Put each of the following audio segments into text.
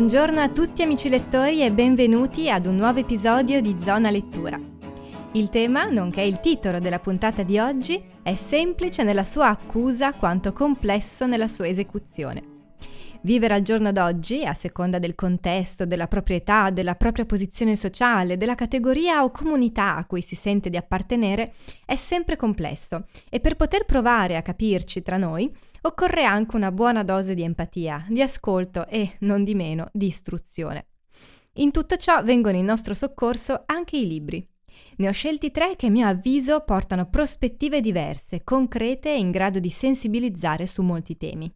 Buongiorno a tutti amici lettori e benvenuti ad un nuovo episodio di Zona Lettura. Il tema, nonché il titolo della puntata di oggi, è semplice nella sua accusa quanto complesso nella sua esecuzione. Vivere al giorno d'oggi, a seconda del contesto, della proprietà, della propria posizione sociale, della categoria o comunità a cui si sente di appartenere, è sempre complesso e per poter provare a capirci tra noi, occorre anche una buona dose di empatia, di ascolto e, non di meno, di istruzione. In tutto ciò vengono in nostro soccorso anche i libri. Ne ho scelti tre che a mio avviso portano prospettive diverse, concrete e in grado di sensibilizzare su molti temi.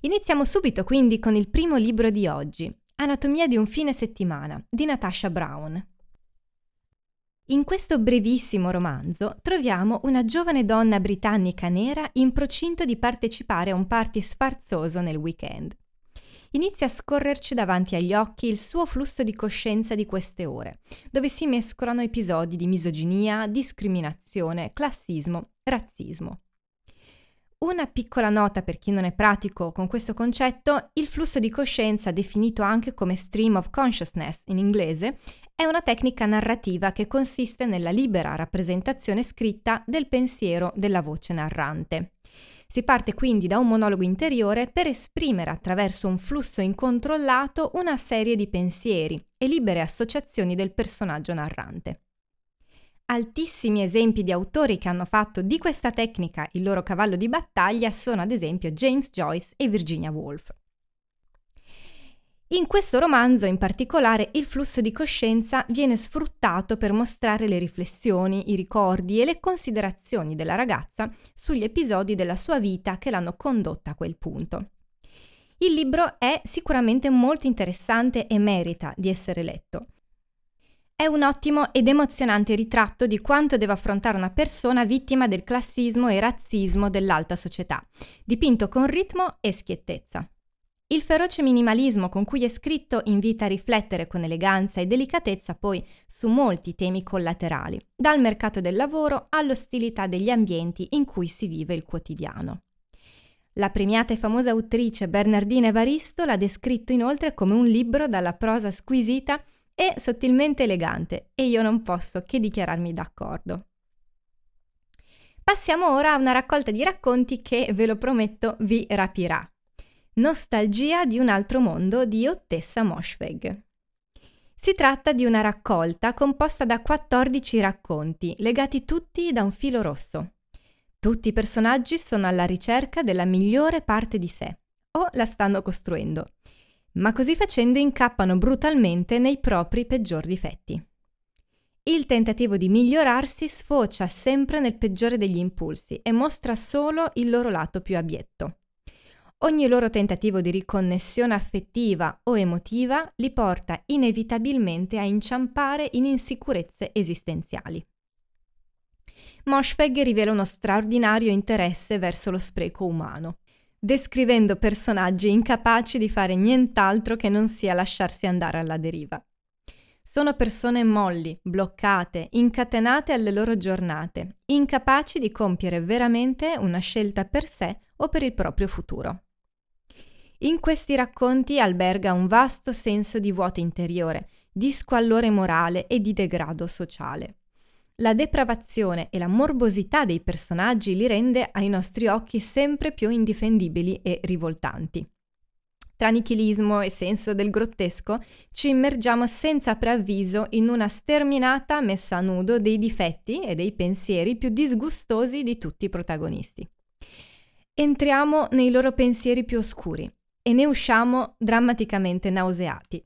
Iniziamo subito quindi con il primo libro di oggi, Anatomia di un fine settimana, di Natasha Brown. In questo brevissimo romanzo troviamo una giovane donna britannica nera in procinto di partecipare a un party sfarzoso nel weekend. Inizia a scorrerci davanti agli occhi il suo flusso di coscienza di queste ore, dove si mescolano episodi di misoginia, discriminazione, classismo, razzismo. Una piccola nota per chi non è pratico con questo concetto, il flusso di coscienza, definito anche come stream of consciousness in inglese, è una tecnica narrativa che consiste nella libera rappresentazione scritta del pensiero della voce narrante. Si parte quindi da un monologo interiore per esprimere attraverso un flusso incontrollato una serie di pensieri e libere associazioni del personaggio narrante. Altissimi esempi di autori che hanno fatto di questa tecnica il loro cavallo di battaglia sono ad esempio James Joyce e Virginia Woolf. In questo romanzo in particolare il flusso di coscienza viene sfruttato per mostrare le riflessioni, i ricordi e le considerazioni della ragazza sugli episodi della sua vita che l'hanno condotta a quel punto. Il libro è sicuramente molto interessante e merita di essere letto. È un ottimo ed emozionante ritratto di quanto deve affrontare una persona vittima del classismo e razzismo dell'alta società, dipinto con ritmo e schiettezza. Il feroce minimalismo con cui è scritto invita a riflettere con eleganza e delicatezza poi su molti temi collaterali, dal mercato del lavoro all'ostilità degli ambienti in cui si vive il quotidiano. La premiata e famosa autrice Bernardina Evaristo l'ha descritto inoltre come un libro dalla prosa squisita e sottilmente elegante e io non posso che dichiararmi d'accordo. Passiamo ora a una raccolta di racconti che, ve lo prometto, vi rapirà. Nostalgia di un altro mondo di Ottessa Moshfegh. Si tratta di una raccolta composta da 14 racconti, legati tutti da un filo rosso. Tutti i personaggi sono alla ricerca della migliore parte di sé, o la stanno costruendo, ma così facendo incappano brutalmente nei propri peggior difetti. Il tentativo di migliorarsi sfocia sempre nel peggiore degli impulsi e mostra solo il loro lato più abietto. Ogni loro tentativo di riconnessione affettiva o emotiva li porta inevitabilmente a inciampare in insicurezze esistenziali. Moshfegh rivela uno straordinario interesse verso lo spreco umano, descrivendo personaggi incapaci di fare nient'altro che non sia lasciarsi andare alla deriva. Sono persone molli, bloccate, incatenate alle loro giornate, incapaci di compiere veramente una scelta per sé o per il proprio futuro. In questi racconti alberga un vasto senso di vuoto interiore, di squallore morale e di degrado sociale. La depravazione e la morbosità dei personaggi li rende ai nostri occhi sempre più indifendibili e rivoltanti. Tra nichilismo e senso del grottesco ci immergiamo senza preavviso in una sterminata messa a nudo dei difetti e dei pensieri più disgustosi di tutti i protagonisti. Entriamo nei loro pensieri più oscuri, e ne usciamo drammaticamente nauseati.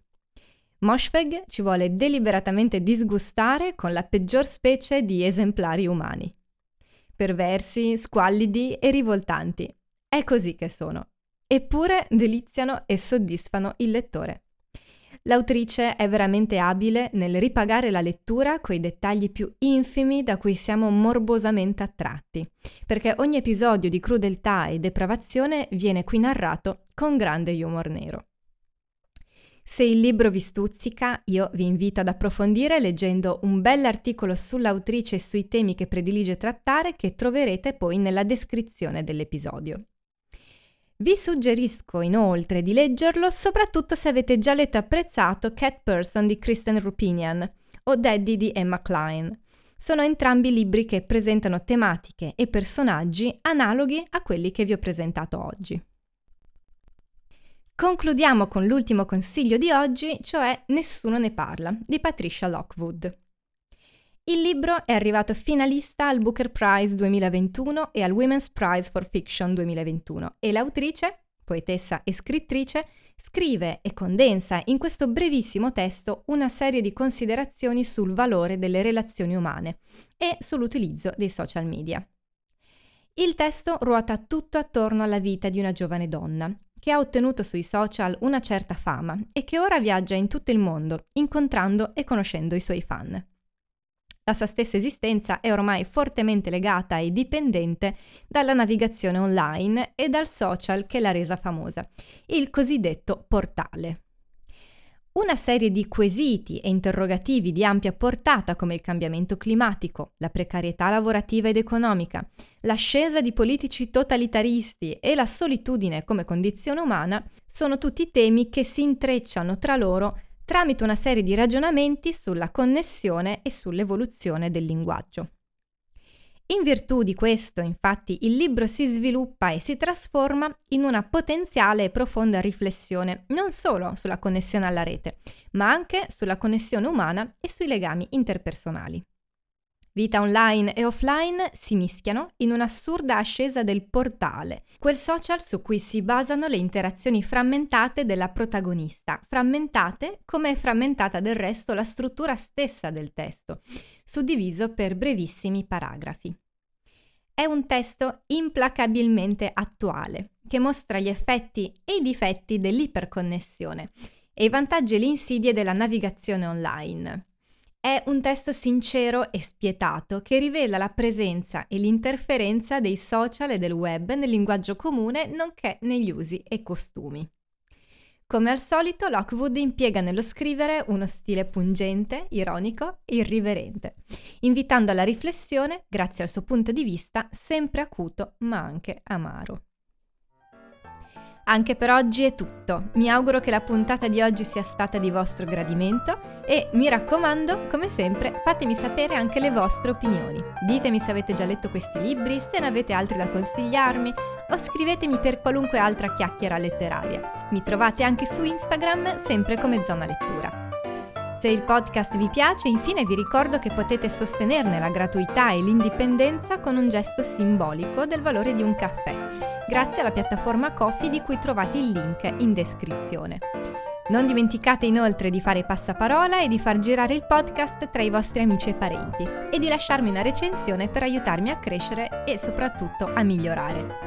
Moshfegh ci vuole deliberatamente disgustare con la peggior specie di esemplari umani. Perversi, squallidi e rivoltanti. È così che sono. Eppure deliziano e soddisfano il lettore. L'autrice è veramente abile nel ripagare la lettura coi dettagli più infimi da cui siamo morbosamente attratti, perché ogni episodio di crudeltà e depravazione viene qui narrato con grande humor nero. Se il libro vi stuzzica, io vi invito ad approfondire leggendo un bell'articolo sull'autrice e sui temi che predilige trattare che troverete poi nella descrizione dell'episodio. Vi suggerisco inoltre di leggerlo soprattutto se avete già letto e apprezzato Cat Person di Kristen Rupinian o Daddy di Emma Klein. Sono entrambi libri che presentano tematiche e personaggi analoghi a quelli che vi ho presentato oggi. Concludiamo con l'ultimo consiglio di oggi, cioè Nessuno ne parla, di Patricia Lockwood. Il libro è arrivato finalista al Booker Prize 2021 e al Women's Prize for Fiction 2021 e l'autrice, poetessa e scrittrice, scrive e condensa in questo brevissimo testo una serie di considerazioni sul valore delle relazioni umane e sull'utilizzo dei social media. Il testo ruota tutto attorno alla vita di una giovane donna, che ha ottenuto sui social una certa fama e che ora viaggia in tutto il mondo, incontrando e conoscendo i suoi fan. La sua stessa esistenza è ormai fortemente legata e dipendente dalla navigazione online e dal social che l'ha resa famosa, il cosiddetto portale. Una serie di quesiti e interrogativi di ampia portata come il cambiamento climatico, la precarietà lavorativa ed economica, l'ascesa di politici totalitaristi e la solitudine come condizione umana sono tutti temi che si intrecciano tra loro tramite una serie di ragionamenti sulla connessione e sull'evoluzione del linguaggio. In virtù di questo, infatti, il libro si sviluppa e si trasforma in una potenziale e profonda riflessione non solo sulla connessione alla rete, ma anche sulla connessione umana e sui legami interpersonali. Vita online e offline si mischiano in un'assurda ascesa del portale, quel social su cui si basano le interazioni frammentate della protagonista, frammentate come è frammentata del resto la struttura stessa del testo, suddiviso per brevissimi paragrafi. È un testo implacabilmente attuale, che mostra gli effetti e i difetti dell'iperconnessione e i vantaggi e le insidie della navigazione online, è un testo sincero e spietato che rivela la presenza e l'interferenza dei social e del web nel linguaggio comune nonché negli usi e costumi. Come al solito, Lockwood impiega nello scrivere uno stile pungente, ironico e irriverente, invitando alla riflessione grazie al suo punto di vista sempre acuto ma anche amaro. Anche per oggi è tutto. Mi auguro che la puntata di oggi sia stata di vostro gradimento e mi raccomando, come sempre, fatemi sapere anche le vostre opinioni. Ditemi se avete già letto questi libri, se ne avete altri da consigliarmi o scrivetemi per qualunque altra chiacchiera letteraria. Mi trovate anche su Instagram sempre come Zona Lettura. Se il podcast vi piace, infine vi ricordo che potete sostenerne la gratuità e l'indipendenza con un gesto simbolico del valore di un caffè grazie alla piattaforma Coffee di cui trovate il link in descrizione. Non dimenticate inoltre di fare passaparola e di far girare il podcast tra i vostri amici e parenti e di lasciarmi una recensione per aiutarmi a crescere e soprattutto a migliorare.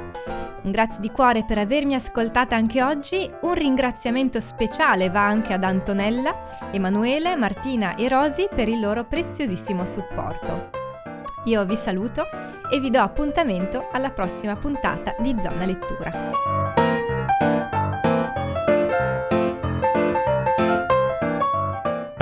Un grazie di cuore per avermi ascoltata anche oggi, un ringraziamento speciale va anche ad Antonella, Emanuele, Martina e Rosi per il loro preziosissimo supporto. Io vi saluto e vi do appuntamento alla prossima puntata di Zona Lettura.